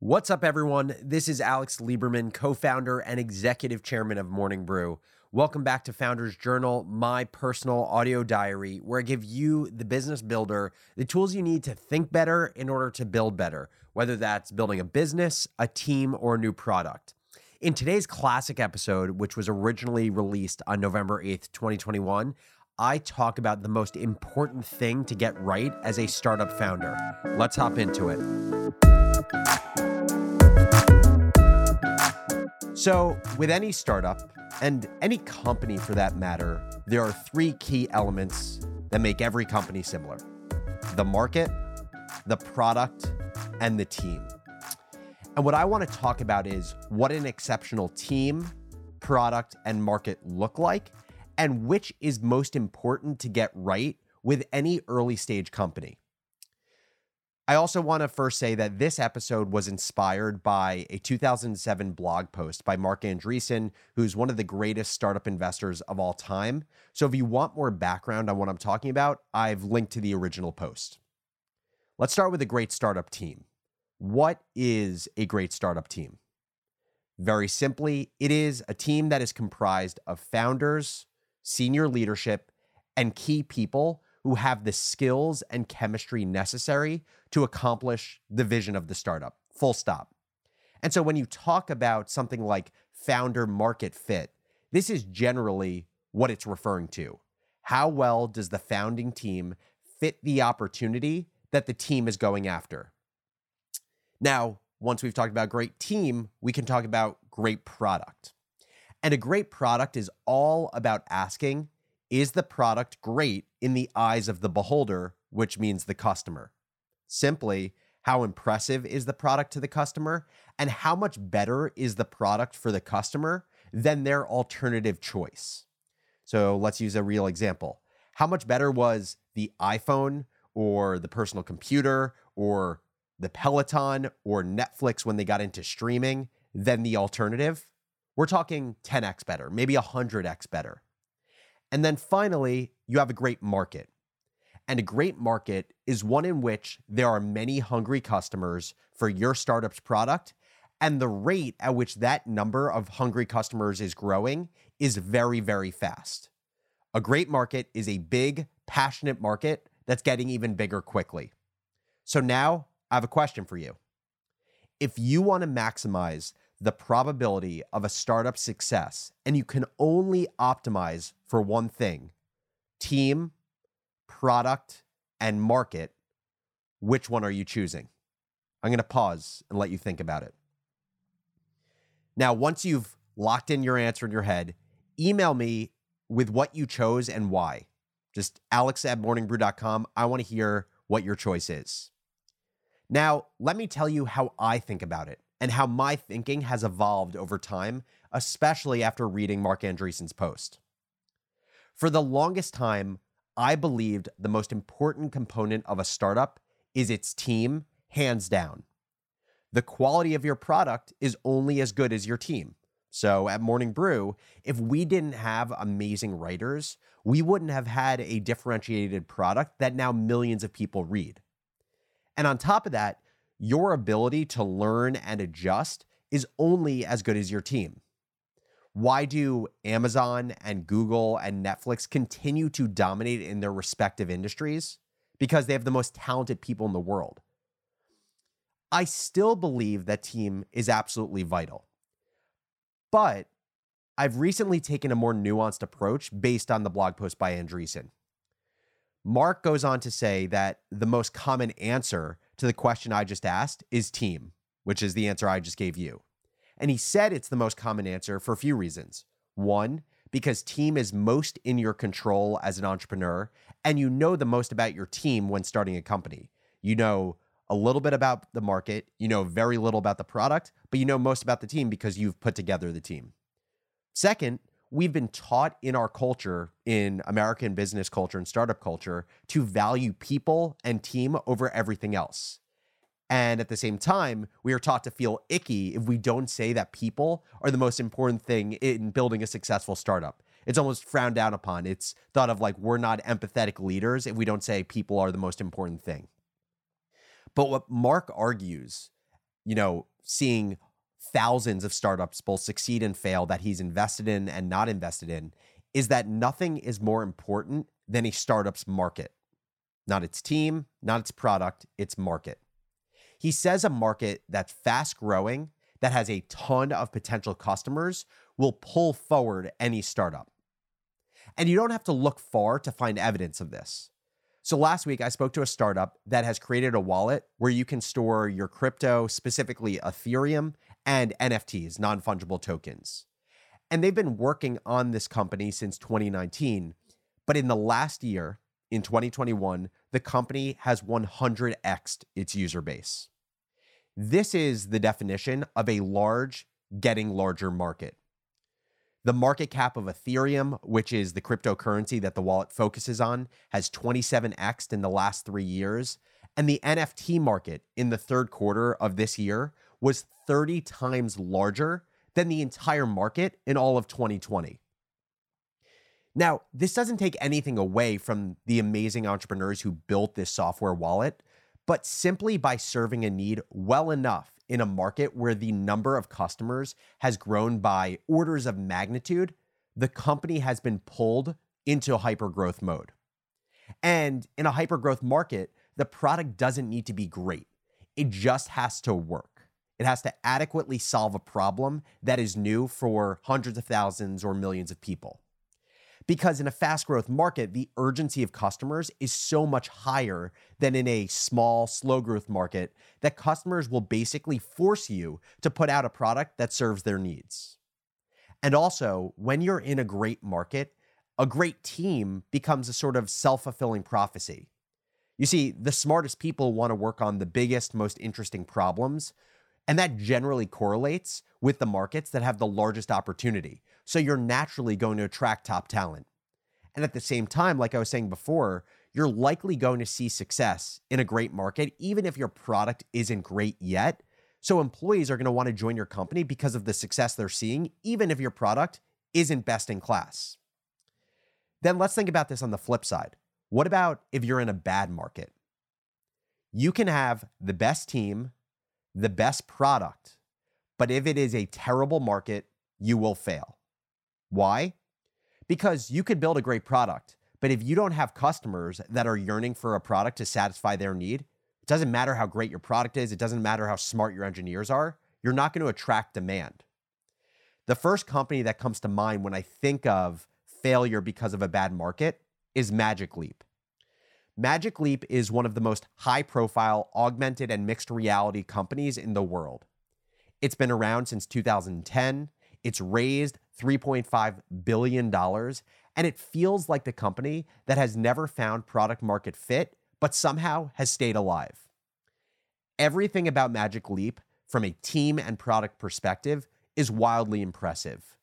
What's up, everyone? This is Alex Lieberman, co founder and executive chairman of Morning Brew. Welcome back to Founders Journal, my personal audio diary, where I give you, the business builder, the tools you need to think better in order to build better, whether that's building a business, a team, or a new product. In today's classic episode, which was originally released on November 8th, 2021, I talk about the most important thing to get right as a startup founder. Let's hop into it. So, with any startup and any company for that matter, there are three key elements that make every company similar the market, the product, and the team. And what I want to talk about is what an exceptional team, product, and market look like, and which is most important to get right with any early stage company. I also want to first say that this episode was inspired by a 2007 blog post by Marc Andreessen, who's one of the greatest startup investors of all time. So if you want more background on what I'm talking about, I've linked to the original post. Let's start with a great startup team. What is a great startup team? Very simply, it is a team that is comprised of founders, senior leadership, and key people who have the skills and chemistry necessary to accomplish the vision of the startup. Full stop. And so when you talk about something like founder market fit, this is generally what it's referring to. How well does the founding team fit the opportunity that the team is going after? Now, once we've talked about great team, we can talk about great product. And a great product is all about asking is the product great in the eyes of the beholder, which means the customer? Simply, how impressive is the product to the customer and how much better is the product for the customer than their alternative choice? So let's use a real example. How much better was the iPhone or the personal computer or the Peloton or Netflix when they got into streaming than the alternative? We're talking 10x better, maybe 100x better. And then finally, you have a great market. And a great market is one in which there are many hungry customers for your startup's product. And the rate at which that number of hungry customers is growing is very, very fast. A great market is a big, passionate market that's getting even bigger quickly. So now I have a question for you. If you want to maximize the probability of a startup success and you can only optimize for one thing team, product, and market, which one are you choosing? I'm going to pause and let you think about it. Now, once you've locked in your answer in your head, email me with what you chose and why. Just alex at morningbrew.com. I want to hear what your choice is. Now, let me tell you how I think about it and how my thinking has evolved over time, especially after reading Marc Andreessen's post. For the longest time, I believed the most important component of a startup is its team, hands down. The quality of your product is only as good as your team. So at Morning Brew, if we didn't have amazing writers, we wouldn't have had a differentiated product that now millions of people read. And on top of that, your ability to learn and adjust is only as good as your team. Why do Amazon and Google and Netflix continue to dominate in their respective industries? Because they have the most talented people in the world. I still believe that team is absolutely vital. But I've recently taken a more nuanced approach based on the blog post by Andreessen. Marc goes on to say that the most common answer to the question I just asked is team, which is the answer I just gave you. And he said it's the most common answer for a few reasons. One, because team is most in your control as an entrepreneur, and you know the most about your team when starting a company. You know a little bit about the market, you know very little about the product, but you know most about the team because you've put together the team. Second, we've been taught in our culture, in American business culture and startup culture, to value people and team over everything else. And at the same time, we are taught to feel icky if we don't say that people are the most important thing in building a successful startup. It's almost frowned down upon. It's thought of like we're not empathetic leaders if we don't say people are the most important thing. But what Marc argues you know, seeing thousands of startups both succeed and fail that he's invested in and not invested in is that nothing is more important than a startup's market. Not its team, not its product, its market. He says a market that's fast growing, that has a ton of potential customers, will pull forward any startup. And you don't have to look far to find evidence of this. So last week, I spoke to a startup that has created a wallet where you can store your crypto, specifically Ethereum and NFTs, non fungible tokens. And they've been working on this company since 2019. But in the last year, in 2021, the company has 100xed its user base. This is the definition of a large, getting larger market. The market cap of Ethereum, which is the cryptocurrency that the wallet focuses on, has 27x in the last three years. And the NFT market in the third quarter of this year was 30 times larger than the entire market in all of 2020. Now, this doesn't take anything away from the amazing entrepreneurs who built this software wallet, but simply by serving a need well enough in a market where the number of customers has grown by orders of magnitude, the company has been pulled into hypergrowth mode. And in a hypergrowth market, the product doesn't need to be great. It just has to work. It has to adequately solve a problem that is new for hundreds of thousands or millions of people. Because in a fast growth market, the urgency of customers is so much higher than in a small, slow growth market that customers will basically force you to put out a product that serves their needs. And also, when you're in a great market, a great team becomes a sort of self fulfilling prophecy. You see, the smartest people want to work on the biggest, most interesting problems, and that generally correlates with the markets that have the largest opportunity. So you're naturally going to attract top talent. And at the same time, like I was saying before, you're likely going to see success in a great market, even if your product isn't great yet. So employees are going to want to join your company because of the success they're seeing, even if your product isn't best in class. Then let's think about this on the flip side. What about if you're in a bad market? You can have the best team, the best product, but if it is a terrible market, you will fail. Why? Because you could build a great product, but if you don't have customers that are yearning for a product to satisfy their need, it doesn't matter how great your product is, it doesn't matter how smart your engineers are, you're not going to attract demand. The first company that comes to mind when I think of failure because of a bad market is Magic Leap. Magic Leap is one of the most high profile augmented and mixed reality companies in the world. It's been around since 2010. It's raised $3.5 billion, and it feels like the company that has never found product market fit, but somehow has stayed alive. Everything about Magic Leap, from a team and product perspective, is wildly impressive.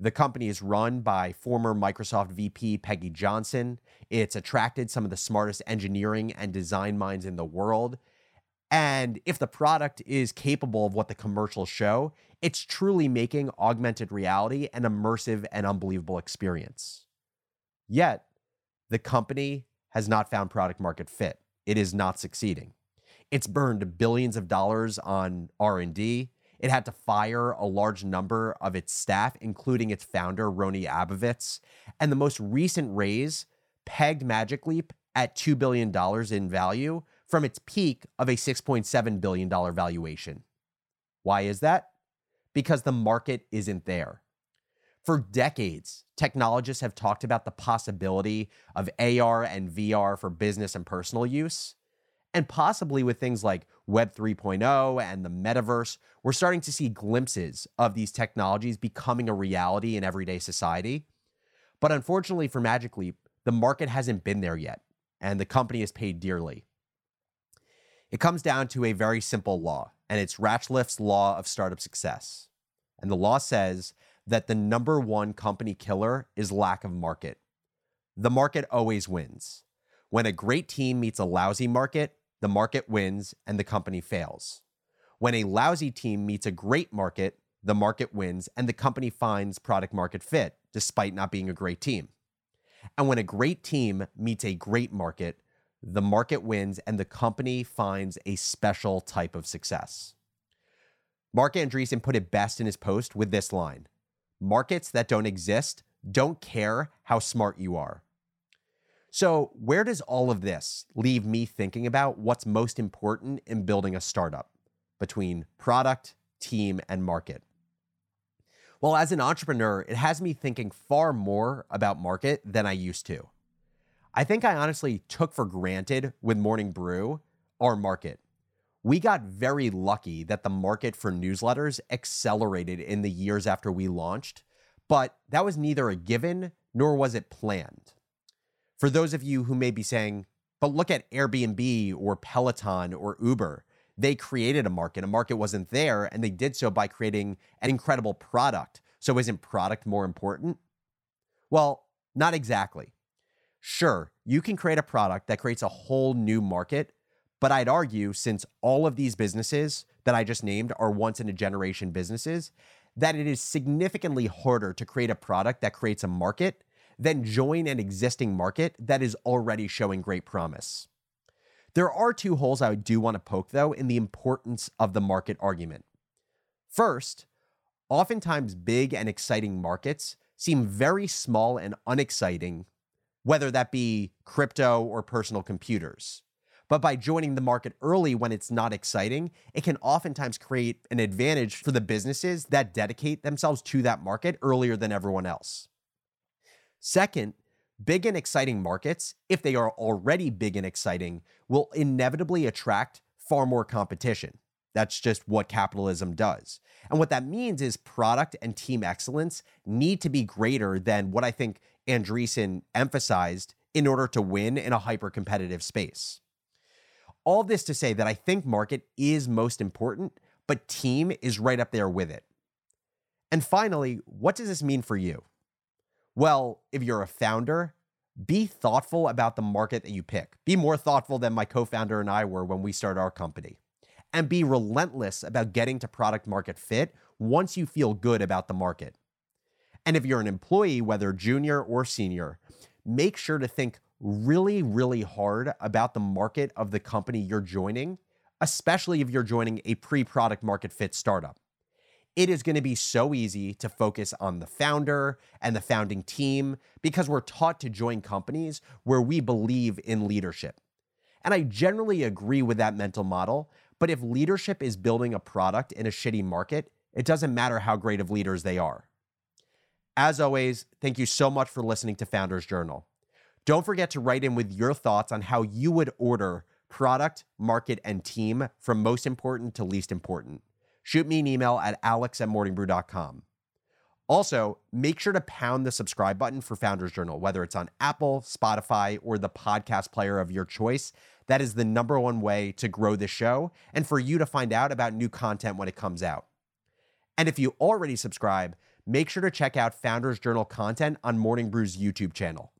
The company is run by former Microsoft VP Peggy Johnson. It's attracted some of the smartest engineering and design minds in the world. And if the product is capable of what the commercials show, it's truly making augmented reality an immersive and unbelievable experience. Yet, the company has not found product market fit. It is not succeeding. It's burned billions of dollars on R&D. It had to fire a large number of its staff, including its founder, Rony Abovitz. And the most recent raise pegged Magic Leap at $2 billion in value from its peak of a $6.7 billion valuation. Why is that? Because the market isn't there. For decades, technologists have talked about the possibility of AR and VR for business and personal use. And possibly with things like Web 3.0 and the metaverse, we're starting to see glimpses of these technologies becoming a reality in everyday society. But unfortunately for Magic Leap, the market hasn't been there yet, and the company has paid dearly. It comes down to a very simple law, and it's Rachleff's law of startup success. And the law says that the number one company killer is lack of market. The market always wins. When a great team meets a lousy market, the market wins and the company fails. When a lousy team meets a great market, the market wins and the company finds product market fit despite not being a great team. And when a great team meets a great market, the market wins and the company finds a special type of success. Marc Andreessen put it best in his post with this line Markets that don't exist don't care how smart you are. So, where does all of this leave me thinking about what's most important in building a startup between product, team, and market? Well, as an entrepreneur, it has me thinking far more about market than I used to. I think I honestly took for granted with Morning Brew our market. We got very lucky that the market for newsletters accelerated in the years after we launched, but that was neither a given nor was it planned. For those of you who may be saying, but look at Airbnb or Peloton or Uber. They created a market. A market wasn't there, and they did so by creating an incredible product. So, isn't product more important? Well, not exactly. Sure, you can create a product that creates a whole new market, but I'd argue since all of these businesses that I just named are once in a generation businesses, that it is significantly harder to create a product that creates a market than join an existing market that is already showing great promise. There are two holes I do want to poke, though, in the importance of the market argument. First, oftentimes big and exciting markets seem very small and unexciting, whether that be crypto or personal computers. But by joining the market early when it's not exciting, it can oftentimes create an advantage for the businesses that dedicate themselves to that market earlier than everyone else. Second, big and exciting markets, if they are already big and exciting, will inevitably attract far more competition. That's just what capitalism does. And what that means is product and team excellence need to be greater than what I think Andreessen emphasized in order to win in a hyper competitive space. All this to say that I think market is most important, but team is right up there with it. And finally, what does this mean for you? Well, if you're a founder, be thoughtful about the market that you pick. Be more thoughtful than my co founder and I were when we started our company. And be relentless about getting to product market fit once you feel good about the market. And if you're an employee, whether junior or senior, make sure to think really, really hard about the market of the company you're joining, especially if you're joining a pre product market fit startup. It is going to be so easy to focus on the founder and the founding team because we're taught to join companies where we believe in leadership. And I generally agree with that mental model, but if leadership is building a product in a shitty market, it doesn't matter how great of leaders they are. As always, thank you so much for listening to Founders Journal. Don't forget to write in with your thoughts on how you would order product, market, and team from most important to least important. Shoot me an email at alex at morningbrew.com. Also, make sure to pound the subscribe button for Founders Journal, whether it's on Apple, Spotify, or the podcast player of your choice. That is the number one way to grow the show and for you to find out about new content when it comes out. And if you already subscribe, make sure to check out Founders Journal content on Morning Brew's YouTube channel.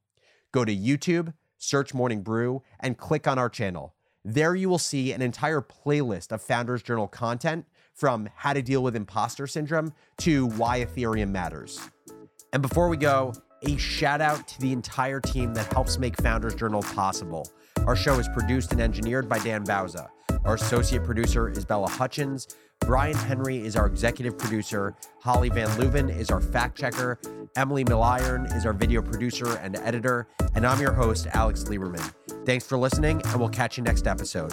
Go to YouTube, search Morning Brew, and click on our channel. There you will see an entire playlist of Founders Journal content from how to deal with imposter syndrome to why Ethereum matters. And before we go, a shout out to the entire team that helps make Founders Journal possible. Our show is produced and engineered by Dan Bauza. Our associate producer is Bella Hutchins. Brian Henry is our executive producer. Holly Van Leuven is our fact checker. Emily Milliron is our video producer and editor. And I'm your host, Alex Lieberman. Thanks for listening, and we'll catch you next episode.